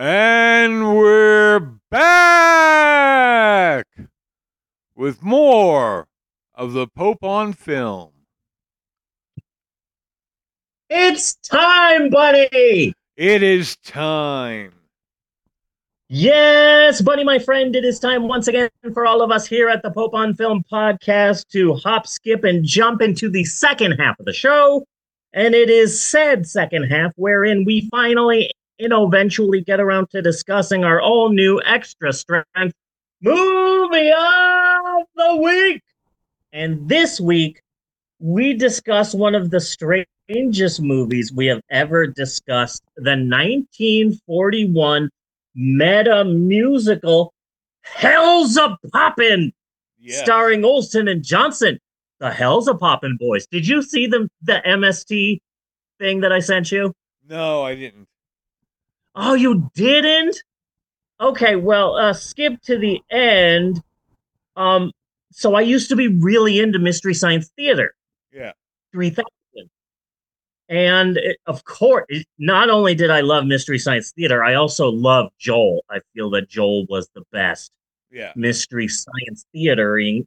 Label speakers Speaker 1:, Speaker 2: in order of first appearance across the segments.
Speaker 1: And we're back with more of the Pope on film.
Speaker 2: It's time, buddy!
Speaker 1: It is time.
Speaker 2: Yes, buddy, my friend, it is time once again for all of us here at the Pope on Film podcast to hop, skip, and jump into the second half of the show. And it is said second half wherein we finally and eventually get around to discussing our all new extra strength movie of the week. And this week, we discuss one of the strangest movies we have ever discussed the 1941 meta musical Hell's a Poppin',
Speaker 1: Yes.
Speaker 2: starring Olsen and Johnson. The Hellzapoppin' Boys. Did you see the, the MST thing that I sent you?
Speaker 1: No, I didn't.
Speaker 2: Oh, you didn't? Okay, well, uh, skip to the end. Um, so I used to be really into Mystery Science Theater
Speaker 1: Yeah.
Speaker 2: 3000. And it, of course, it- not only did I love Mystery Science Theater, I also love Joel. I feel that Joel was the best
Speaker 1: Yeah.
Speaker 2: mystery science theatering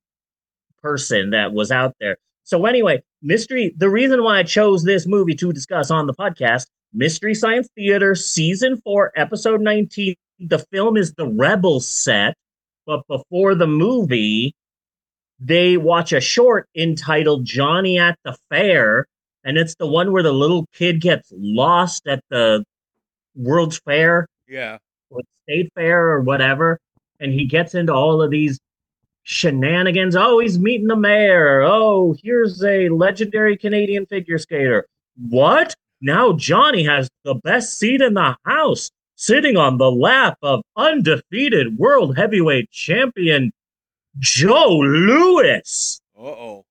Speaker 2: person that was out there. So anyway, mystery the reason why I chose this movie to discuss on the podcast, Mystery Science Theater season 4 episode 19. The film is the Rebel set, but before the movie they watch a short entitled Johnny at the Fair and it's the one where the little kid gets lost at the World's Fair
Speaker 1: Yeah.
Speaker 2: or state fair or whatever, and he gets into all of these shenanigans. Oh, he's meeting the mayor. Oh, here's a legendary Canadian figure skater. What? Now Johnny has the best seat in the house, sitting on the lap of undefeated world heavyweight champion Joe Louis.
Speaker 1: Uh oh.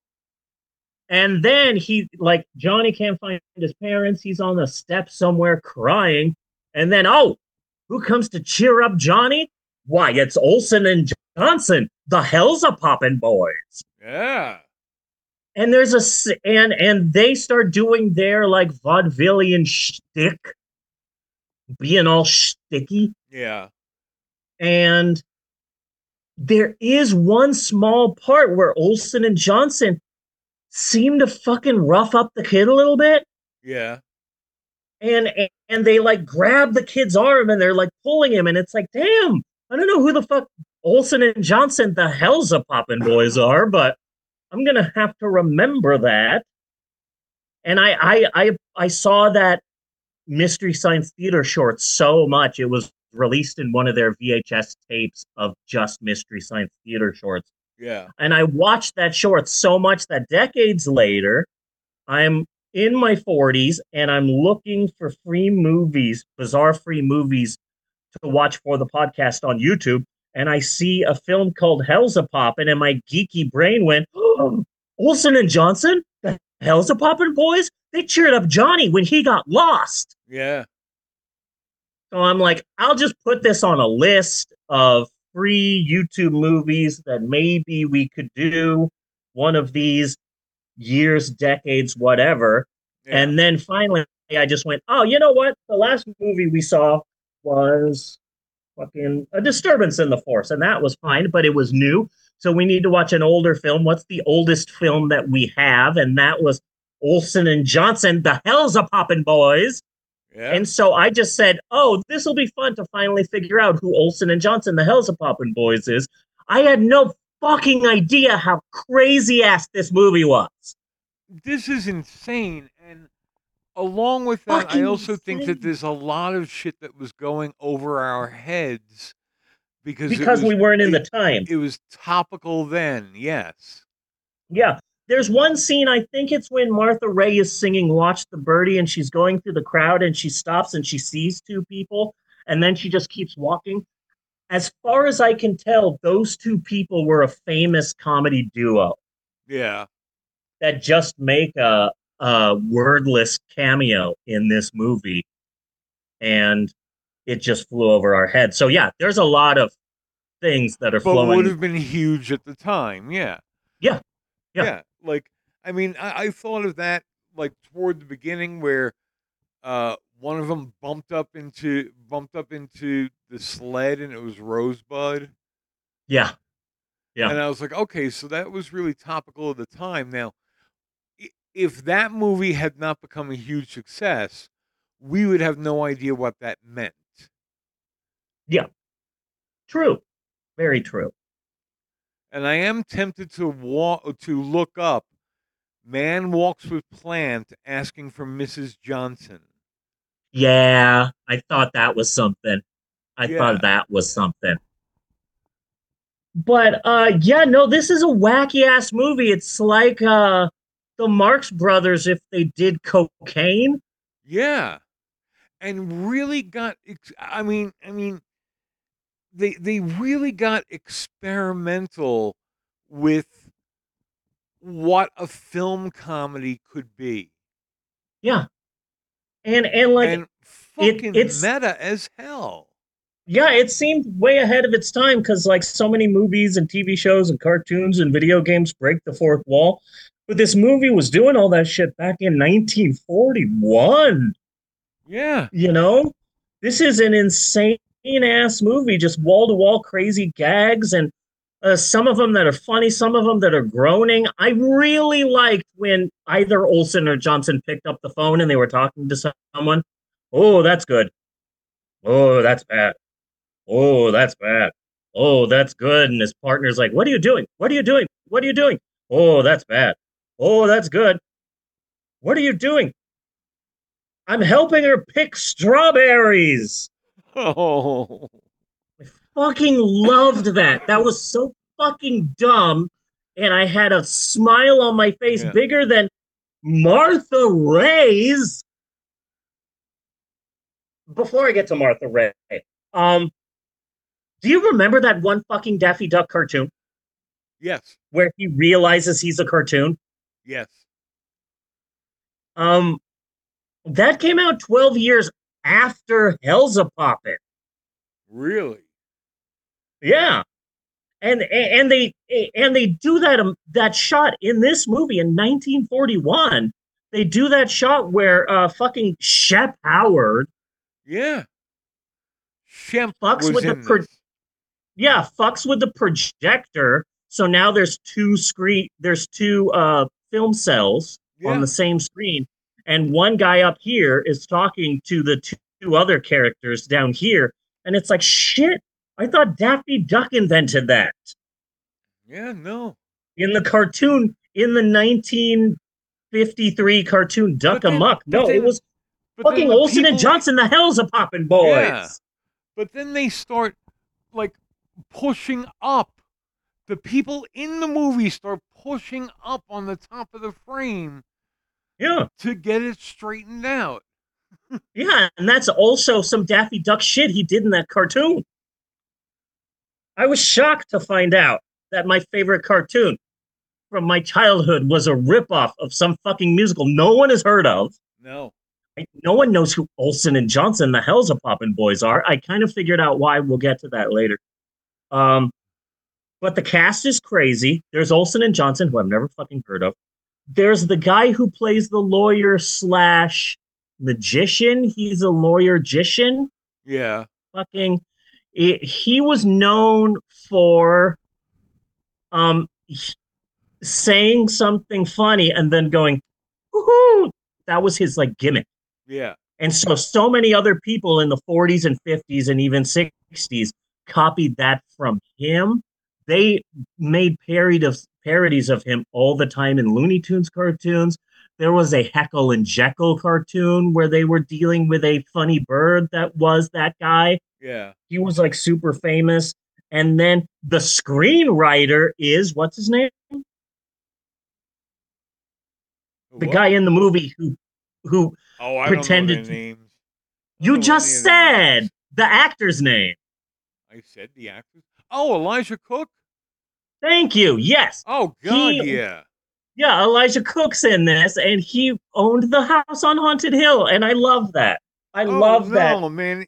Speaker 2: And then he, like, Johnny can't find his parents. He's on the steps somewhere crying. And then, oh, who comes to cheer up Johnny? Why, it's Olsen and Johnson, the Hellzapoppin' Boys.
Speaker 1: Yeah.
Speaker 2: And there's a and, and they start doing their, like, vaudevillian shtick, being all shticky.
Speaker 1: Yeah.
Speaker 2: And there is one small part where Olsen and Johnson seem to fucking rough up the kid a little bit.
Speaker 1: Yeah.
Speaker 2: and and they like grab the kid's arm and they're like pulling him and it's like damn i don't know who the fuck olsen and johnson the hellzapoppin' boys are but i'm gonna have to remember that and I, I i i saw that mystery science theater short so much it was released in one of their vhs tapes of just mystery science theater shorts
Speaker 1: Yeah.
Speaker 2: and I watched that short so much that decades later, I'm in my 40s and I'm looking for free movies, bizarre free movies to watch for the podcast on YouTube. And I see a film called Hellzapoppin', and my geeky brain went, oh, Olsen and Johnson? The Hellzapoppin' boys? They cheered up Johnny when he got lost.
Speaker 1: Yeah.
Speaker 2: So I'm like, I'll just put this on a list of free YouTube movies that maybe we could do one of these years, decades, whatever.
Speaker 1: Yeah.
Speaker 2: And then finally, I just went, oh, you know what? The last movie we saw was fucking A Disturbance in the Force, and that was fine, but it was new. So we need to watch an older film. What's the oldest film that we have? And that was Olsen and Johnson, The Hellzapoppin' Boys.
Speaker 1: yeah.
Speaker 2: And so I just said, "Oh, this will be fun to finally figure out who Olsen and Johnson, the Hellzapoppin' Boys, is." I had no fucking idea how crazy ass this movie was.
Speaker 1: this is insane along with that i
Speaker 2: Fucking
Speaker 1: also think that
Speaker 2: insane.
Speaker 1: there's a lot of shit that was going over our heads because it
Speaker 2: Because we weren't in the time.
Speaker 1: it was topical then yes
Speaker 2: Yeah. There's one scene, I think it's when Martha Raye is singing Watch the Birdie and she's going through the crowd and she stops and she sees two people and then she just keeps walking. As far as I can tell, those two people were a famous comedy duo.
Speaker 1: yeah
Speaker 2: that just make a, a wordless cameo in this movie and it just flew over our head so yeah there's a lot of things that are
Speaker 1: but
Speaker 2: flowing
Speaker 1: would have been huge at the time yeah
Speaker 2: Yeah. Yeah.
Speaker 1: like i mean I, I thought of that like toward the beginning where uh one of them bumped up into bumped up into the sled and it was Rosebud.
Speaker 2: Yeah. Yeah.
Speaker 1: And I was like, okay, so that was really topical at the time. Now, if that movie had not become a huge success, we would have no idea what that meant. Yeah.
Speaker 2: True. Very true.
Speaker 1: And I am tempted to walk to look up Man Walks with Plant asking for Mrs. Johnson.
Speaker 2: Yeah, I thought that was something. I
Speaker 1: Yeah.
Speaker 2: thought that was something. But uh yeah, no, this is a wacky ass movie. It's like uh the Marx Brothers if they did cocaine.
Speaker 1: Yeah. And really got. I mean, I mean they they really got experimental with what a film comedy could be.
Speaker 2: Yeah. And and like
Speaker 1: and fucking
Speaker 2: it's-
Speaker 1: meta as hell.
Speaker 2: yeah, it seemed way ahead of its time because like so many movies and TV shows and cartoons and video games break the fourth wall. But this movie was doing all that shit back in 1941.
Speaker 1: Yeah.
Speaker 2: You know, this is an insane ass movie, just wall to wall crazy gags, and uh, some of them that are funny, some of them that are groaning. I really liked when either Olsen or Johnson picked up the phone and they were talking to someone. Oh, that's good. Oh, that's bad. Oh, that's bad. Oh, that's good. And his partner's like, What are you doing? What are you doing? What are you doing? Oh, that's bad. Oh, that's good. What are you doing? I'm helping her pick strawberries.
Speaker 1: Oh.
Speaker 2: I fucking loved that. That was so fucking dumb. And I had a smile on my face
Speaker 1: Yeah.
Speaker 2: bigger than Martha Raye's. Before I get to Martha Raye, um, do you remember that one fucking Daffy Duck cartoon
Speaker 1: Yes.
Speaker 2: where he realizes he's a cartoon?
Speaker 1: Yes.
Speaker 2: Um, that came out 12 years after Hell's a Poppin'.
Speaker 1: Really?
Speaker 2: Yeah. And and they and they do that um, that shot in this movie in 1941. They do that shot where uh fucking Shemp Howard,
Speaker 1: Yeah. Shemp
Speaker 2: Fucks with the pro- yeah, fucks with the projector. So now there's two screen there's two uh film cells
Speaker 1: Yeah.
Speaker 2: on the same screen and one guy up here is talking to the two other characters down here and it's like shit, I thought Daffy Duck invented that.
Speaker 1: yeah, no.
Speaker 2: in the cartoon in the 1953 cartoon Duck
Speaker 1: then-
Speaker 2: Amuck. No, it was fucking
Speaker 1: the
Speaker 2: Olsen and Johnson. The hellzapoppin' boys.
Speaker 1: Yeah. But then they start like pushing up. The people in the movie start pushing up on the top of the frame
Speaker 2: Yeah,
Speaker 1: to get it straightened out.
Speaker 2: yeah, and that's also some Daffy Duck shit he did in that cartoon. I was shocked to find out that my favorite cartoon from my childhood was a ripoff of some fucking musical no one has heard of.
Speaker 1: No.
Speaker 2: I- No one knows who Olsen and Johnson, the hellzapoppin' boys are. I kind of figured out why. We'll get to that later. Um, but the cast is crazy. There's Olsen and Johnson, who I've never fucking heard of. There's the guy who plays the lawyer slash magician. He's a lawyer magician.
Speaker 1: Yeah.
Speaker 2: Fucking, it, he was known for um saying something funny and then going, woohoo. That was his like gimmick.
Speaker 1: Yeah.
Speaker 2: And so, so many other people in the 40s and 50s and even 60s copied that from him. They made parodied of, parodies of him all the time in Looney Tunes cartoons. There was a Heckle and Jeckle cartoon where they were dealing with a funny bird that was that guy.
Speaker 1: Yeah.
Speaker 2: He was like super famous. And then the screenwriter is what's his name? The
Speaker 1: What?
Speaker 2: guy in the movie who who
Speaker 1: Oh, I
Speaker 2: pretended
Speaker 1: don't know
Speaker 2: to-
Speaker 1: their names.
Speaker 2: You just
Speaker 1: any of names.
Speaker 2: said the actor's name.
Speaker 1: I said the actors. Oh, Elijah Cook.
Speaker 2: Thank you. Yes.
Speaker 1: Oh God,
Speaker 2: He-
Speaker 1: yeah.
Speaker 2: Yeah, Elijah Cook's in this, and he owned the house on Haunted Hill, and I love that. I
Speaker 1: oh,
Speaker 2: love that.
Speaker 1: no, man.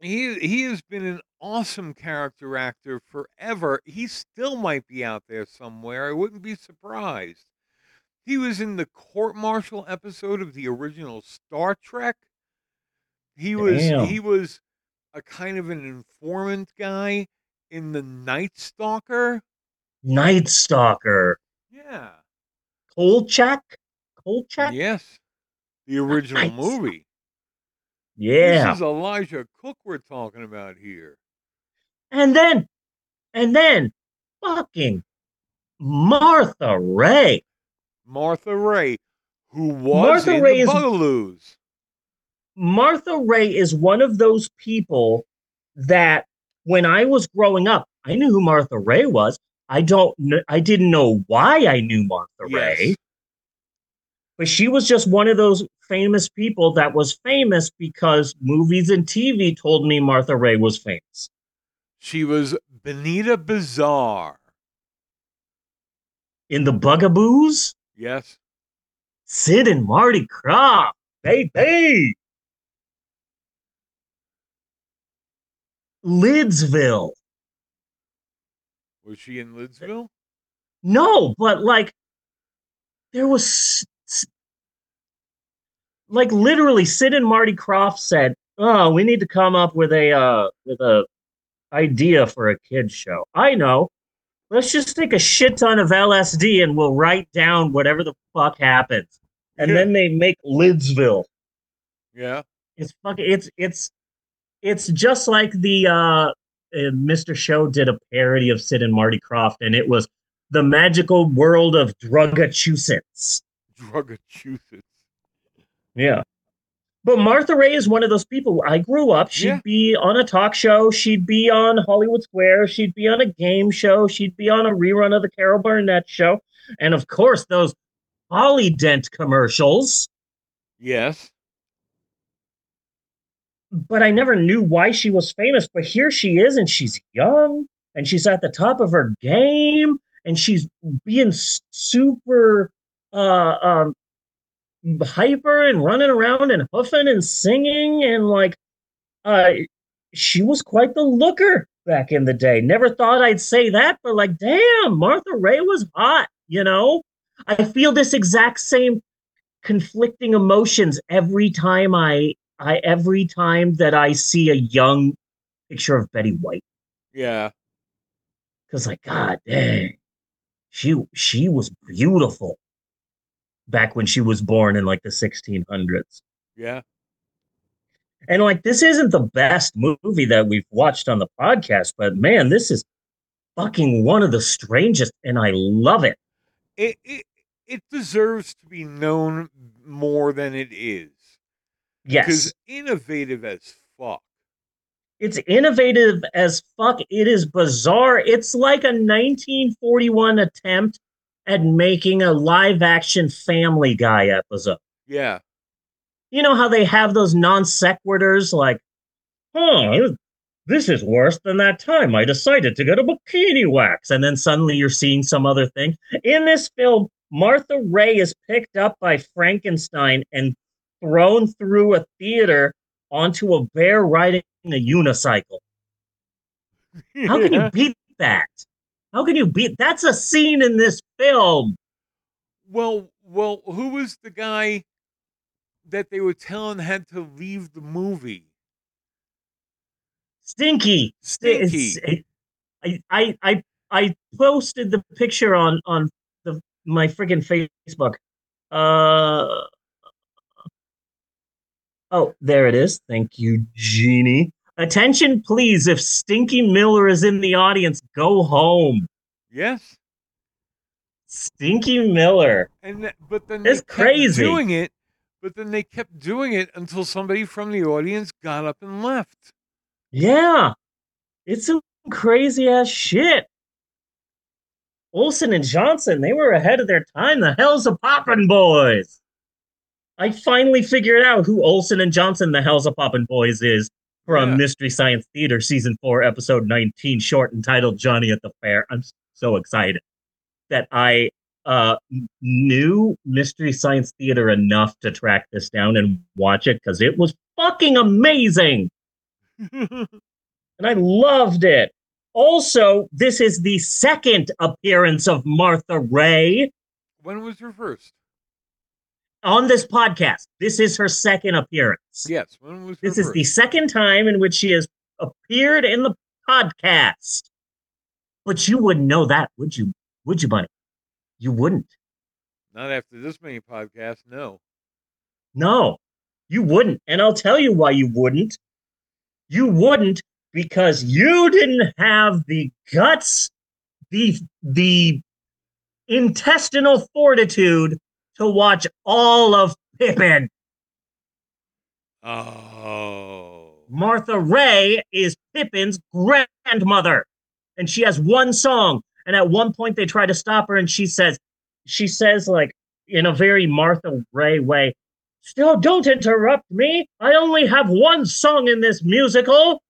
Speaker 1: He he has been an awesome character actor forever. He still might be out there somewhere. I wouldn't be surprised. He was in the court martial episode of the original Star Trek. He was he was a kind of an informant guy in the Night Stalker.
Speaker 2: Night Stalker.
Speaker 1: Yeah.
Speaker 2: Kolchak? Kolchak?
Speaker 1: Yes. The original
Speaker 2: Night
Speaker 1: movie.
Speaker 2: Yeah.
Speaker 1: This is Elijah Cook we're talking about here.
Speaker 2: And then, and then, fucking Martha Raye.
Speaker 1: Martha Raye, who was
Speaker 2: Martha
Speaker 1: in
Speaker 2: Ray
Speaker 1: the
Speaker 2: is-
Speaker 1: Bugaloos.
Speaker 2: Martha Raye is one of those people that when I was growing up, I knew who Martha Raye was. I don't kn- I didn't know why I knew Martha
Speaker 1: Raye,
Speaker 2: but she was just one of those famous people that was famous because movies and TV told me Martha Raye was famous.
Speaker 1: She was Benita Bizarre.
Speaker 2: In the Bugaloos,
Speaker 1: Yes.
Speaker 2: Sid and Marty Krofft, baby. Lidsville.
Speaker 1: Was she in Lidsville?
Speaker 2: No, but like there was like literally Sid and Marty Krofft said, "Oh, we need to come up with a uh with a idea for a kids show." I know. Let's just take a shit ton of LSD and we'll write down whatever the fuck happens. And
Speaker 1: Yeah.
Speaker 2: then they make Lidsville.
Speaker 1: Yeah.
Speaker 2: It's fucking it's it's it's just like the uh, uh Mr. Show did a parody of Sid and Marty Krofft and it was the magical world of Drugachusetts.
Speaker 1: Drugachusetts.
Speaker 2: Yeah. But Martha Raye is one of those people. I grew up. She'd
Speaker 1: Yeah.
Speaker 2: be on a talk show. She'd be on Hollywood Square. She'd be on a game show. She'd be on a rerun of the Carol Burnett show. And of course, those Polydent commercials.
Speaker 1: Yes.
Speaker 2: But I never knew why she was famous. But here she is, and she's young, and she's at the top of her game, and she's being super uh, um, hyper and running around and hoofing and singing, and like, uh, she was quite the looker back in the day. Never thought I'd say that, but like, damn, Martha Raye was hot. You know, I feel this exact same conflicting emotions every time I I every time that I see a young picture of Betty White
Speaker 1: Yeah.
Speaker 2: because like God dang, she she was beautiful back when she was born in like the 1600s.
Speaker 1: Yeah.
Speaker 2: And like this isn't the best movie that we've watched on the podcast, but man, this is fucking one of the strangest, and I love it.
Speaker 1: It it it deserves to be known more than it is.
Speaker 2: Yes,
Speaker 1: Because innovative as fuck.
Speaker 2: It's innovative as fuck. It is bizarre. It's like a 1941 attempt at making a live action Family Guy episode.
Speaker 1: Yeah.
Speaker 2: You know how they have those non sequiturs like, huh, this is worse than that time I decided to get a bikini wax. And then suddenly you're seeing some other thing. In this film, Martha Raye is picked up by Frankenstein and thrown through a theater onto a bear riding a unicycle. How can you beat that? How can you beat that's a scene in this film?
Speaker 1: Well, well, who was the guy that they were telling had to leave the movie?
Speaker 2: Stinky.
Speaker 1: Stinky.
Speaker 2: I, I I I posted the picture on on the my freaking Facebook. Uh Oh, there it is. Thank you, Jeannie. Attention, please. If Stinky Miller is in the audience, go home.
Speaker 1: Yes.
Speaker 2: Stinky Miller.
Speaker 1: And th- but then
Speaker 2: It's crazy.
Speaker 1: doing it, but then they kept doing it until somebody from the audience got up and left.
Speaker 2: Yeah. It's some crazy ass shit. Olsen and Johnson, they were ahead of their time. The hellzapoppin' boys? I finally figured out who Olsen and Johnson, the hellzapoppin' boys, is from
Speaker 1: Yeah.
Speaker 2: Mystery Science Theater season four, episode 19, short entitled Johnny at the Fair. I'm so excited that I uh knew Mystery Science Theater enough to track this down and watch it because it was fucking amazing and I loved it. Also, this is the second appearance of Martha Raye.
Speaker 1: when was her first?
Speaker 2: On this podcast. This is her second appearance.
Speaker 1: Yes. When was
Speaker 2: This is the second time in which she has appeared in the podcast. But you wouldn't know that, would you? Would you, Bunny? You wouldn't.
Speaker 1: Not after this many podcasts. No.
Speaker 2: No, you wouldn't. And I'll tell you why you wouldn't. You wouldn't because you didn't have the guts, the the intestinal fortitude to watch all of Pippin.
Speaker 1: Oh.
Speaker 2: Martha Raye is Pippin's grandmother, and she has one song. And at one point, they try to stop her, and she says, she says like in a very Martha Raye way, "Still, don't interrupt me. I only have one song in this musical."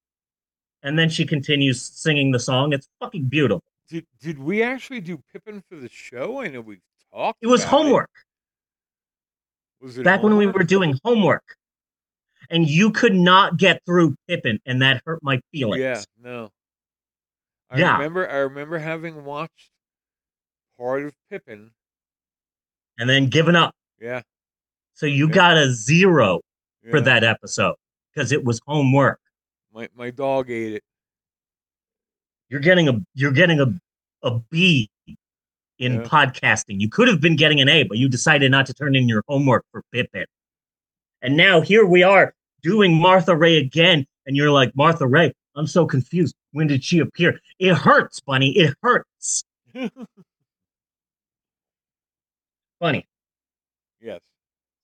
Speaker 2: And then she continues singing the song. It's fucking beautiful.
Speaker 1: Did did we actually do Pippin for the show? I know we talked.
Speaker 2: It was homework
Speaker 1: it
Speaker 2: back when we were doing homework, and you could not get through Pippin, and that hurt my feelings.
Speaker 1: Yeah, no. I
Speaker 2: Yeah.
Speaker 1: remember I remember having watched part of Pippin.
Speaker 2: And then giving up.
Speaker 1: Yeah.
Speaker 2: So you
Speaker 1: Yeah.
Speaker 2: got a zero for that episode because it was homework.
Speaker 1: My my dog ate it.
Speaker 2: You're getting a you're getting a a B in
Speaker 1: Yeah.
Speaker 2: podcasting. You could have been getting an A, but you decided not to turn in your homework for Pippin. And now here we are doing Martha Raye again, and you're like, Martha Raye, I'm so confused. When did she appear? It hurts, Bunny. It hurts. Funny.
Speaker 1: yes.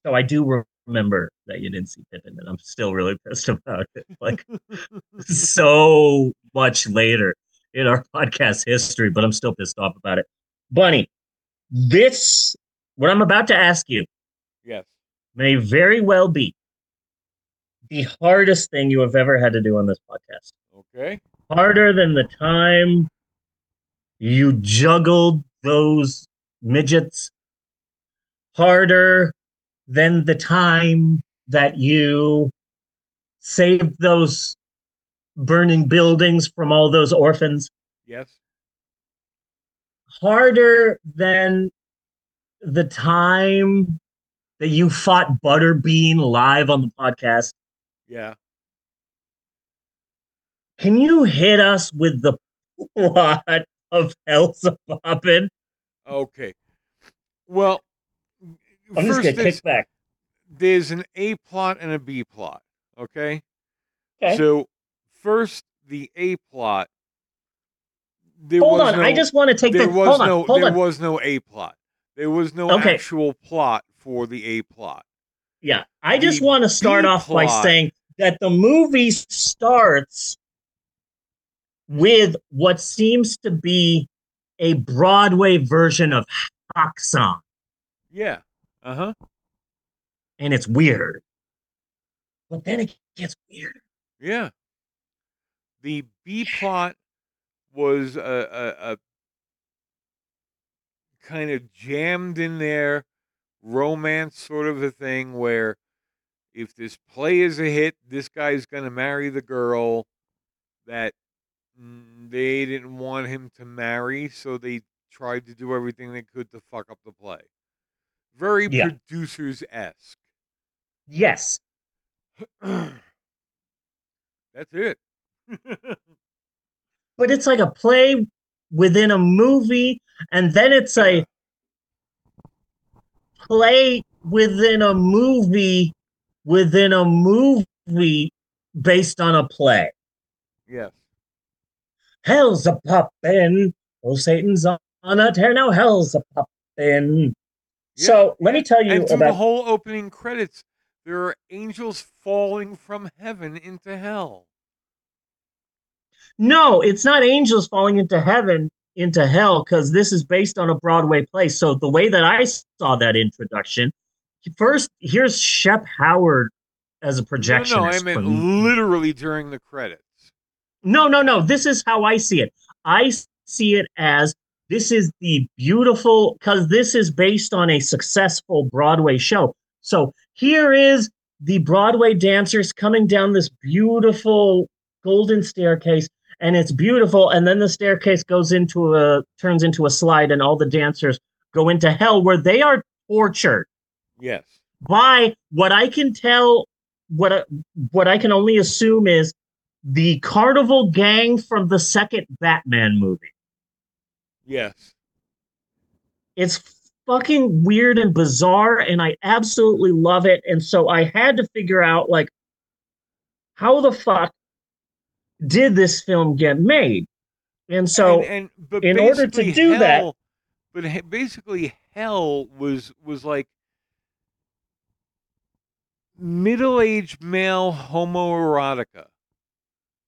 Speaker 2: So I do remember that you didn't see Pippin, and I'm still really pissed about it. Like so much later in our podcast history, but I'm still pissed off about it. Bunny, this what I'm about to ask you
Speaker 1: Yes.
Speaker 2: may very well be the hardest thing you have ever had to do on this podcast.
Speaker 1: Okay.
Speaker 2: Harder than the time you juggled those midgets. Harder than the time that you saved those burning buildings from all those orphans.
Speaker 1: Yes.
Speaker 2: Harder than the time that you fought Butterbean live on the podcast.
Speaker 1: Yeah.
Speaker 2: Can you hit us with the plot of Elsa Poppin?
Speaker 1: Okay. Well,
Speaker 2: I'm just
Speaker 1: first
Speaker 2: gonna kick back.
Speaker 1: there's an A plot and a B plot. Okay.
Speaker 2: Okay.
Speaker 1: So first the A plot. There
Speaker 2: hold on,
Speaker 1: no,
Speaker 2: I just want to take
Speaker 1: there
Speaker 2: the
Speaker 1: was
Speaker 2: hold on,
Speaker 1: no
Speaker 2: hold
Speaker 1: there
Speaker 2: on.
Speaker 1: was no A plot. There was no
Speaker 2: Okay.
Speaker 1: actual plot for the A plot.
Speaker 2: Yeah, I just
Speaker 1: The
Speaker 2: want to start
Speaker 1: B
Speaker 2: off by saying that the movie starts with what seems to be a Broadway version of Haxan,
Speaker 1: Yeah. Uh huh.
Speaker 2: and it's weird. But then it gets weird.
Speaker 1: Yeah. The B plot was a, a, a kind of jammed in there romance sort of a thing where if this play is a hit, this guy's going to marry the girl that they didn't want him to marry, so they tried to do everything they could to fuck up the play. Very
Speaker 2: Yeah.
Speaker 1: producers esque.
Speaker 2: Yes,
Speaker 1: That's it.
Speaker 2: but it's like a play within a movie, and then it's a play within a movie within a movie based on a play.
Speaker 1: yes.
Speaker 2: Hell's a poppin'. Oh, Satan's on a tear now. Hell's a poppin'.
Speaker 1: Yeah,
Speaker 2: So let me tell you
Speaker 1: and through the whole opening credits, there are angels falling from heaven into hell.
Speaker 2: No, it's not angels falling into heaven, into hell, because this is based on a Broadway play. So the way that I saw that introduction, first here's Shemp Howard as a projectionist.
Speaker 1: No, no, I meant literally during the credits.
Speaker 2: No, no, no. This is how I see it. I see it as this is the beautiful because this is based on a successful Broadway show. So here is the Broadway dancers coming down this beautiful golden staircase, and it's beautiful. And then the staircase goes into a turns into a slide, and all the dancers go into hell where they are tortured
Speaker 1: Yes.
Speaker 2: By what I can tell, what what I can only assume is the Carnival gang from the second Batman movie.
Speaker 1: Yes.
Speaker 2: It's fucking weird and bizarre, and I absolutely love it. And so I had to figure out, like, how the fuck did this film get made? And so,
Speaker 1: and, and
Speaker 2: in order to do that-
Speaker 1: but basically hell was was like middle-aged male homoerotica.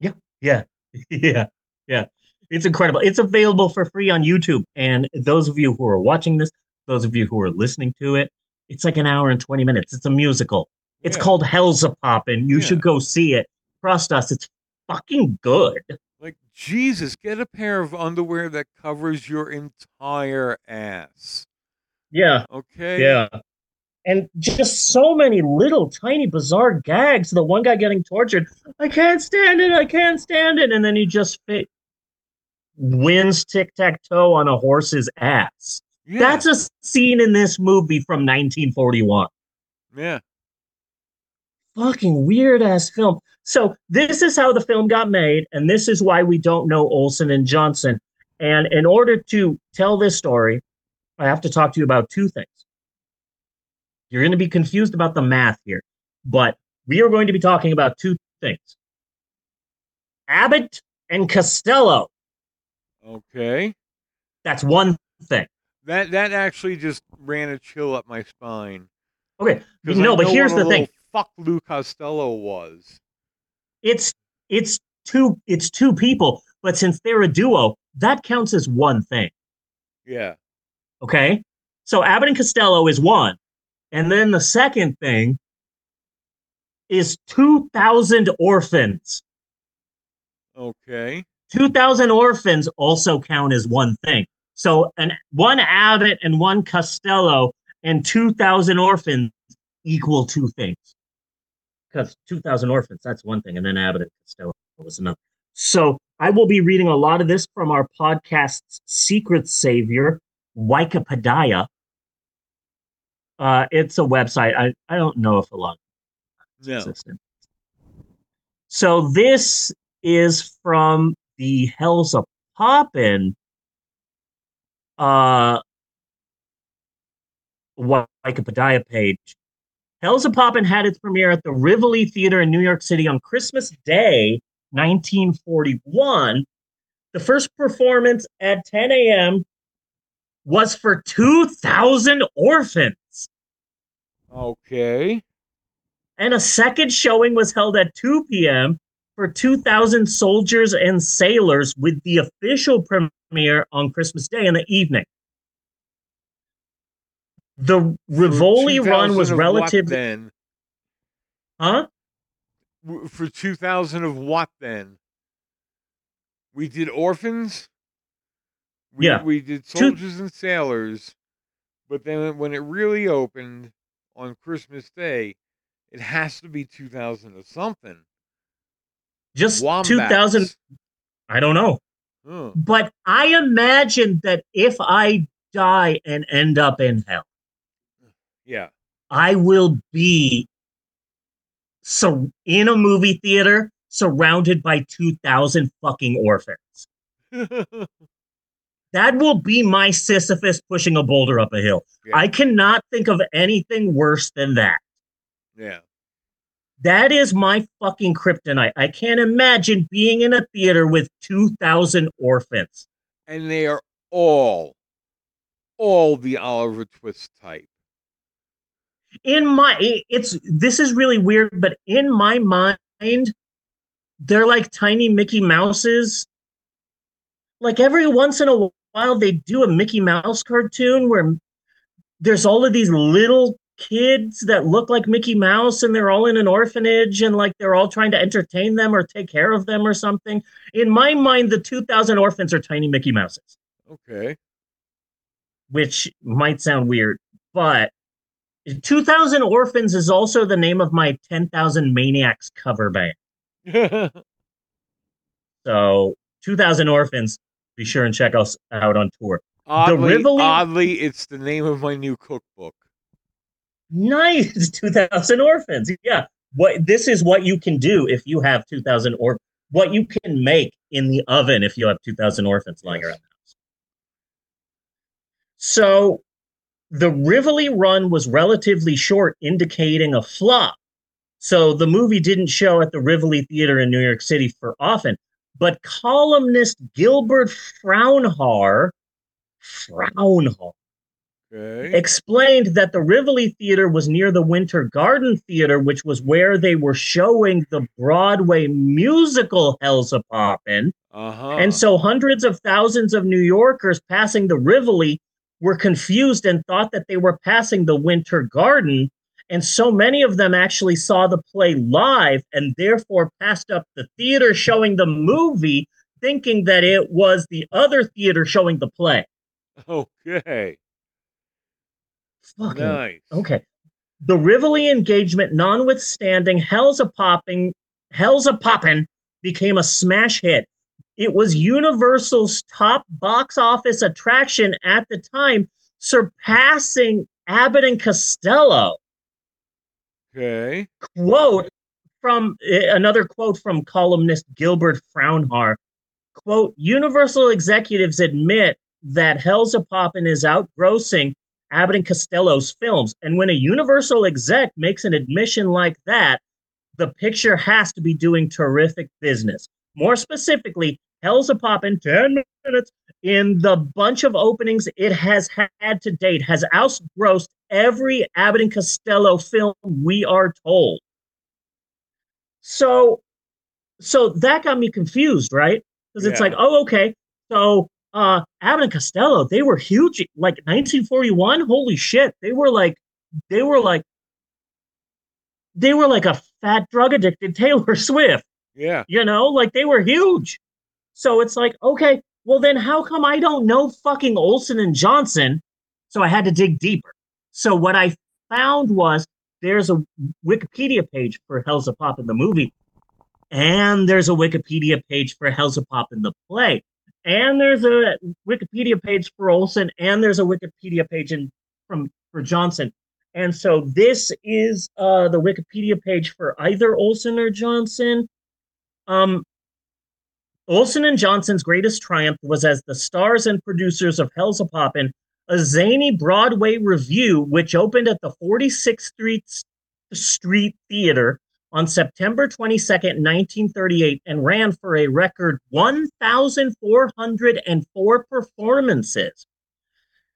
Speaker 2: yeah, yeah, yeah. Yeah. It's incredible. It's available for free on YouTube. And those of you who are watching this, those of you who are listening to it, it's like an hour and 20 minutes. It's a musical. It's
Speaker 1: Yeah.
Speaker 2: called Hellzapoppin'. You
Speaker 1: Yeah.
Speaker 2: should go see it. Trust us, it's fucking good.
Speaker 1: Like Jesus, get a pair of underwear that covers your entire ass.
Speaker 2: Yeah.
Speaker 1: Okay.
Speaker 2: Yeah. And just so many little tiny bizarre gags. The one guy getting tortured. I can't stand it. I can't stand it. And then he just fit, wins tic tac toe on a horse's ass.
Speaker 1: Yeah.
Speaker 2: That's a scene in this movie from 1941.
Speaker 1: yeah.
Speaker 2: Fucking weird ass film. So this is how the film got made, and this is why we don't know Olsen and Johnson. And in order to tell this story, I have to talk to you about two things. You're going to be confused about the math here, but we are going to be talking about two things. Abbott and Costello.
Speaker 1: Okay.
Speaker 2: That's one thing.
Speaker 1: That that actually just ran a chill up my spine.
Speaker 2: Okay. No, but here's the thing.
Speaker 1: Fuck Lou Costello was.
Speaker 2: It's it's two it's two people, but since they're a duo, that counts as one thing.
Speaker 1: Yeah.
Speaker 2: Okay. So Abbott and Costello is one. And then the second thing is 2,000 orphans.
Speaker 1: Okay.
Speaker 2: 2,000 orphans also count as one thing. So an one Abbott and one Costello and 2,000 orphans equal two things. Because 2,000 orphans, that's one thing. And then Abbott and Costello was another. So I will be reading a lot of this from our podcast's secret savior, Wikipedia. Uh, it's a website. I, I don't know if a lot
Speaker 1: No.
Speaker 2: consistent. So this is from the Hell's a Poppin' uh Wikipedia page. Hellzapoppin' had its premiere at the Rivoli Theater in New York City on Christmas Day, 1941. The first performance at 10 a.m. was for 2,000 orphans.
Speaker 1: Okay.
Speaker 2: and a second showing was held at 2 p.m. for 2,000 soldiers and sailors, with the official premiere on Christmas Day in the evening. The Rivoli run was
Speaker 1: 2000 of what
Speaker 2: relatively,
Speaker 1: then
Speaker 2: huh?
Speaker 1: For 2000 of what then? We did orphans. We,
Speaker 2: Yeah.
Speaker 1: We did
Speaker 2: Two-
Speaker 1: soldiers and sailors, but then when it really opened on Christmas Day, it has to be 2000 of something.
Speaker 2: Just
Speaker 1: Wombats.
Speaker 2: 2,000. I don't know,
Speaker 1: Huh.
Speaker 2: but I imagine that if I die and end up in hell,
Speaker 1: Yeah.
Speaker 2: I will be so in a movie theater surrounded by 2,000 fucking orphans. That will be my Sisyphus pushing a boulder up a hill.
Speaker 1: Yeah.
Speaker 2: I cannot think of anything worse than that.
Speaker 1: yeah.
Speaker 2: That is my fucking kryptonite. I can't imagine being in a theater with 2,000 orphans.
Speaker 1: And they are all, all the Oliver Twist type.
Speaker 2: In my it's this is really weird, but in my mind, they're like tiny Mickey Mouses. Like every once in a while, they do a Mickey Mouse cartoon where there's all of these little kids that look like Mickey Mouse and they're all in an orphanage and like they're all trying to entertain them or take care of them or something. In my mind, the 2,000 orphans are tiny Mickey Mouses,
Speaker 1: Okay.
Speaker 2: which might sound weird, but 2,000 Orphans is also the name of my 10,000 Maniacs cover band. So 2,000 Orphans, be sure and check us out on tour.
Speaker 1: oddly,
Speaker 2: Rivoli-
Speaker 1: oddly, it's the name of my new cookbook.
Speaker 2: Nice, two thousand orphans. Yeah, what this is what you can do if you have two thousand or what you can make in the oven if you have two thousand orphans lying around the house. So, the Rivoli run was relatively short, indicating a flop. So the movie didn't show at the Rivoli Theater in New York City for often. But columnist Gilbert Fraunhar, Fraunhar,
Speaker 1: Okay.
Speaker 2: explained that the Rivoli Theater was near the Winter Garden Theater, which was where they were showing the Broadway musical Hellzapoppin'.
Speaker 1: Uh-huh.
Speaker 2: And so hundreds of thousands of New Yorkers passing the Rivoli were confused and thought that they were passing the Winter Garden. And so many of them actually saw the play live and therefore passed up the theater showing the movie, thinking that it was the other theater showing the play.
Speaker 1: Okay.
Speaker 2: Fucking
Speaker 1: Nice.
Speaker 2: Okay. The Rivoli engagement, notwithstanding, Hellzapopping, Hell's a Poppin' became a smash hit. It was Universal's top box office attraction at the time, surpassing Abbott and Costello.
Speaker 1: Okay.
Speaker 2: Quote from eh, another quote from columnist Gilbert Fraunhar. Quote, Universal executives admit that Hellzapoppin' is outgrossing Abbott and Costello's films. And when a Universal exec makes an admission like that, the picture has to be doing terrific business. More specifically, Hellzapoppin' 10 minutes in the bunch of openings it has had to date has outgrossed every Abbott and Costello film we are told. So so that got me confused, right? Because it's
Speaker 1: Yeah.
Speaker 2: like, oh, okay. So uh Abbott and Costello, they were huge like 1941. Holy shit. They were like they were like they were like a fat drug addicted Taylor Swift,
Speaker 1: Yeah.
Speaker 2: you know, like they were huge. So it's like, okay, well then how come I don't know fucking Olsen and Johnson? So I had to dig deeper. So what I found was there's a Wikipedia page for Hellzapoppin the movie, and there's a Wikipedia page for Hellzapoppin the play, and there's a Wikipedia page for Olsen, and there's a Wikipedia page in, from for Johnson. And so this is uh, the Wikipedia page for either Olsen or Johnson. Um, Olsen and Johnson's greatest triumph was as the stars and producers of Hellzapoppin', a zany Broadway revue which opened at the 46th Street, Street Theater on September 22nd, 1938, and ran for a record 1,404 performances.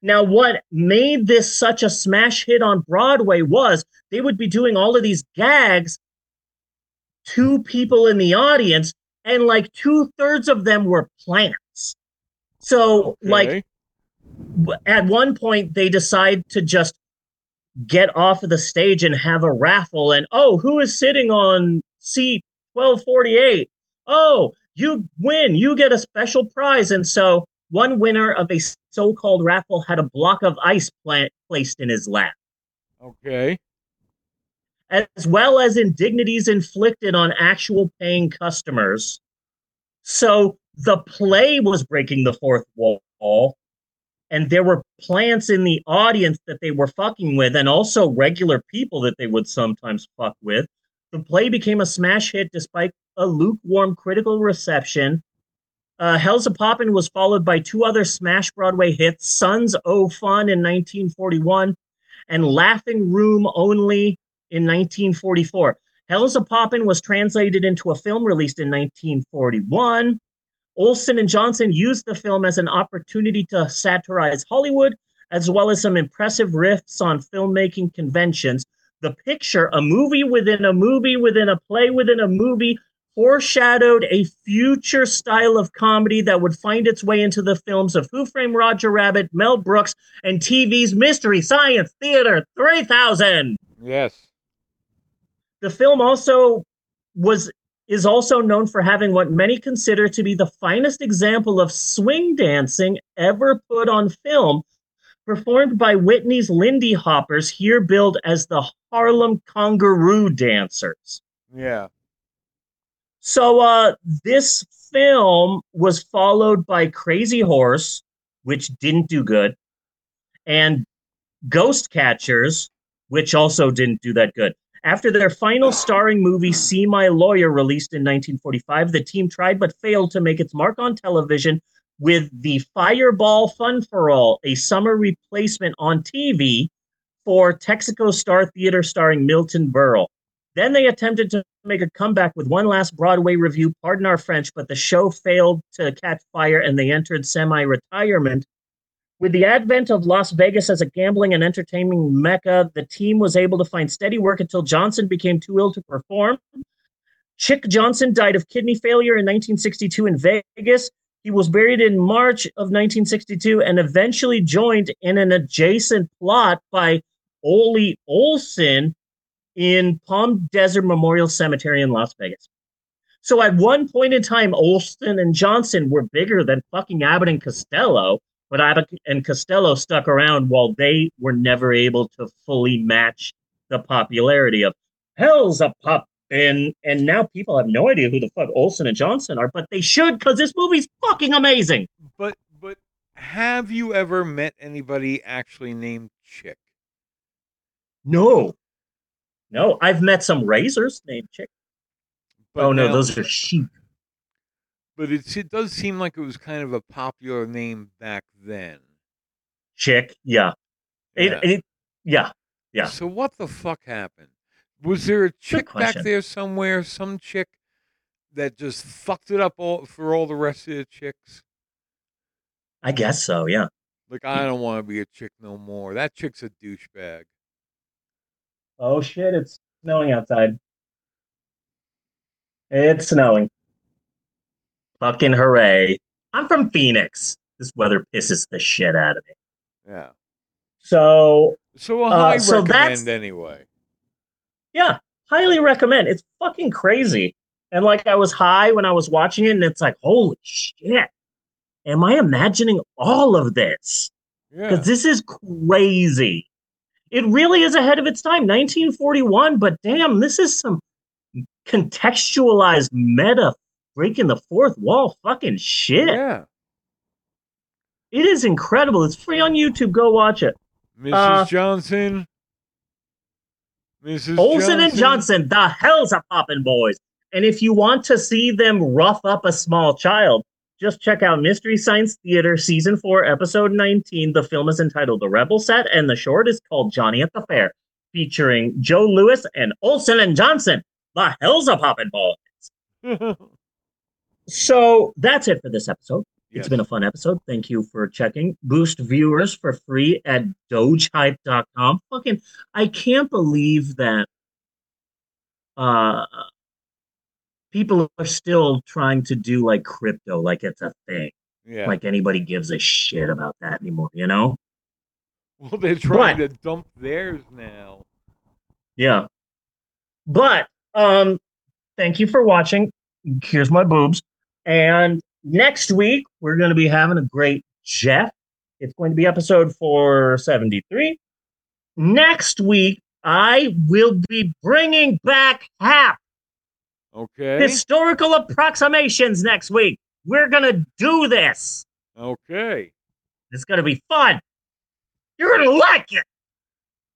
Speaker 2: Now, what made this such a smash hit on Broadway was they would be doing all of these gags to people in the audience, and like two thirds of them were plants. So, like,
Speaker 1: Okay.
Speaker 2: w- at one point they decide to just get off of the stage and have a raffle and oh who is sitting on seat 1248 oh you win you get a special prize and so one winner of a so-called raffle had a block of ice plant placed in his lap
Speaker 1: Okay.
Speaker 2: As well as indignities inflicted on actual paying customers. So the play was breaking the fourth wall, and there were plants in the audience that they were fucking with, and also regular people that they would sometimes fuck with. The play became a smash hit despite a lukewarm critical reception. Uh, Hellzapoppin' was followed by two other smash Broadway hits, Sons O Fun in 1941 and Laffing Room Only in 1944. Hellzapoppin' was translated into a film released in 1941. Olsen and Johnson used the film as an opportunity to satirize Hollywood, as well as some impressive riffs on filmmaking conventions. The picture, a movie within a movie within a play within a movie, foreshadowed a future style of comedy that would find its way into the films of Who Framed Roger Rabbit, Mel Brooks, and TV's Mystery Science Theater 3000.
Speaker 1: Yes.
Speaker 2: The film also was is also known for having what many consider to be the finest example of swing dancing ever put on film, performed by Whitney's Lindy Hoppers, here billed as the Harlem Congaroo Dancers.
Speaker 1: Yeah.
Speaker 2: So uh, this film was followed by Crazy Horse, which didn't do good, and Ghost Catchers, which also didn't do that good. After their final starring movie, See My Lawyer, released in 1945, the team tried but failed to make its mark on television with the Fireball Fun for All, a summer replacement on TV for Texaco Star Theater starring Milton Berle. Then they attempted to make a comeback with one last Broadway revue, Pardon Our French, but the show failed to catch fire and they entered semi retirement. With the advent of Las Vegas as a gambling and entertaining mecca, the team was able to find steady work until Johnson became too ill to perform. Chic Johnson died of kidney failure in 1962 in Vegas. He was buried in March of 1962 and eventually joined in an adjacent plot by Ole Olsen in Palm Desert Memorial Cemetery in Las Vegas. So at one point in time, Olsen and Johnson were bigger than fucking Abbott and Costello, but Abbott and Costello stuck around while they were never able to fully match the popularity of Hell's a Pup. And and now people have no idea who the fuck Olsen and Johnson are, but they should because this movie's fucking amazing.
Speaker 1: But but have you ever met anybody actually named Chick?
Speaker 2: No. No, I've met some razors named Chick.
Speaker 1: But
Speaker 2: oh no,
Speaker 1: now-
Speaker 2: those are sheep.
Speaker 1: But it's, it does seem like it was kind of a popular name back then.
Speaker 2: Chick, yeah. It,
Speaker 1: Yeah.
Speaker 2: it, yeah. Yeah.
Speaker 1: So what the fuck happened? Was there a chick back there somewhere? Some chick that just fucked it up all for all the rest of the chicks?
Speaker 2: I guess so, yeah.
Speaker 1: Like I don't want to be a chick no more. That chick's a douchebag.
Speaker 2: Oh shit, it's snowing outside. It's snowing. Fucking hooray. I'm from Phoenix. This weather pisses the shit out of me.
Speaker 1: Yeah.
Speaker 2: So,
Speaker 1: So a
Speaker 2: Uh,
Speaker 1: high
Speaker 2: so that's-
Speaker 1: recommend anyway.
Speaker 2: yeah, highly recommend. It's fucking crazy. And like I was high when I was watching it, and it's like, holy shit. Am I imagining all of this?
Speaker 1: Yeah.
Speaker 2: because this is crazy. It really is ahead of its time, 1941. But damn, this is some contextualized meta breaking the fourth wall fucking shit.
Speaker 1: Yeah.
Speaker 2: It is incredible. It's free on YouTube. Go watch it.
Speaker 1: Mrs.
Speaker 2: Uh,
Speaker 1: Johnson. Mrs.
Speaker 2: Olsen and Johnson, the Hellzapoppin' boys. And if you want to see them rough up a small child, just check out Mystery Science Theater Season 4, Episode 19. The film is entitled The Rebel Set, and the short is called Johnny at the Fair, featuring Joe Louis and Olsen and Johnson, the Hellzapoppin' boys. So that's it for this episode. It's been a fun episode. Thank you for checking. Boost viewers for free at dogehype.com. Fucking, I can't believe that uh people are still trying to do like crypto like it's a thing.
Speaker 1: yeah.
Speaker 2: Like anybody gives a shit about that anymore, you know?
Speaker 1: well, they're trying to dump theirs now.
Speaker 2: Yeah. But um thank you for watching. Here's my boobs. And next week we're going to be having a great Jeff. It's going to be episode 473. Next week I will be bringing back half
Speaker 1: Okay.
Speaker 2: historical approximations next week. We're going to do this.
Speaker 1: Okay.
Speaker 2: It's going to be fun. You're going to like it.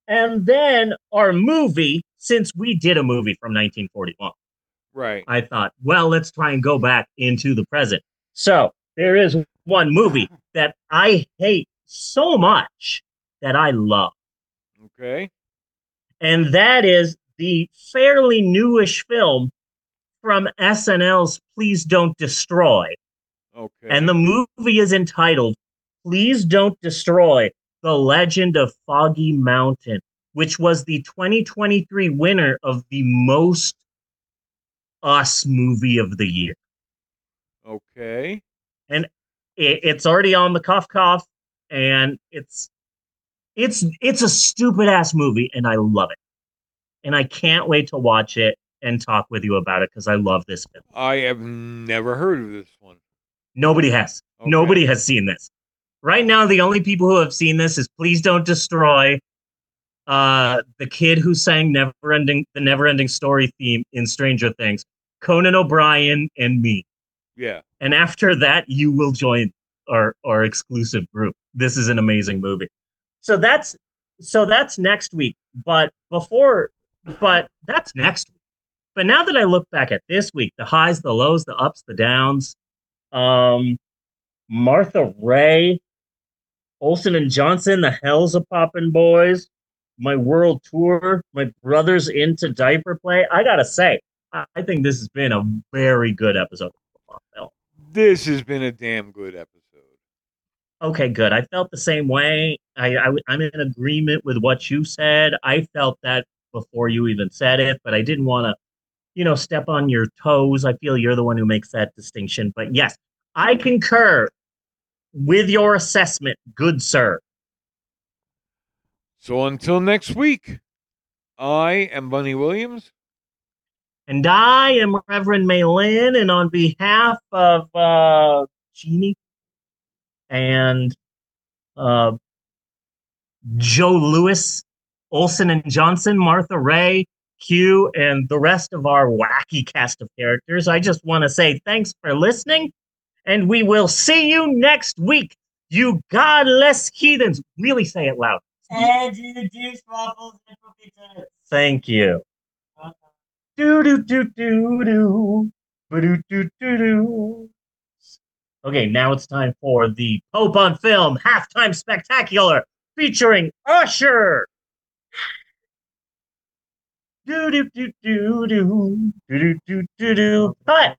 Speaker 2: And then our movie, since we did a movie from 1941,
Speaker 1: Right.
Speaker 2: I thought, well, let's try and go back into the present. So there is one movie that I hate so much that I love,
Speaker 1: Okay.
Speaker 2: and that is the fairly newish film from SNL's Please Don't Destroy.
Speaker 1: Okay.
Speaker 2: And the movie is entitled Please Don't Destroy The Legend of Foggy Mountain, which was the 2023 winner of the most us movie of the year.
Speaker 1: okay.
Speaker 2: It, it's already on the cuff cuff and it's it's it's a stupid ass movie and I love it. And I can't wait to watch it and talk with you about it because I love this film.
Speaker 1: I have never heard of this one.
Speaker 2: Nobody has.
Speaker 1: Okay.
Speaker 2: Nobody has seen this. Right now, the only people who have seen this is Please Don't Destroy, uh, the kid who sang Never Ending the Never Ending Story theme in Stranger Things, Conan O'Brien, and me.
Speaker 1: Yeah.
Speaker 2: And after that, you will join our, our exclusive group. This is an amazing movie. So that's so that's next week. But before, but that's next week. But now that I look back at this week, the highs, the lows, the ups, the downs, um, Martha Raye, Olsen and Johnson, the Hellzapoppin' Boys, my world tour, my brothers into diaper play. I gotta say, I think this has been a very good episode.
Speaker 1: This has been a damn good episode.
Speaker 2: Okay, good. I felt the same way. I, I I'm in agreement with what you said. I felt that before you even said it, but I didn't want to, you know, step on your toes. I feel you're the one who makes that distinction. But yes, I concur with your assessment, good sir.
Speaker 1: So until next week, I am Bunny Williams.
Speaker 2: And I am Reverend Maylin, and on behalf of uh, Jeannie and uh, Joe Louis, Olsen and Johnson, Martha Raye, Q, and the rest of our wacky cast of characters, I just want to say thanks for listening, and we will see you next week. You godless heathens. Really say it loud.
Speaker 3: And you juice waffles and cookie tits.
Speaker 2: Thank you. Do do do do do. Do do do do. Okay, now it's time for the Pope on Film halftime spectacular featuring Usher. Do do do do do do do do do. Cut.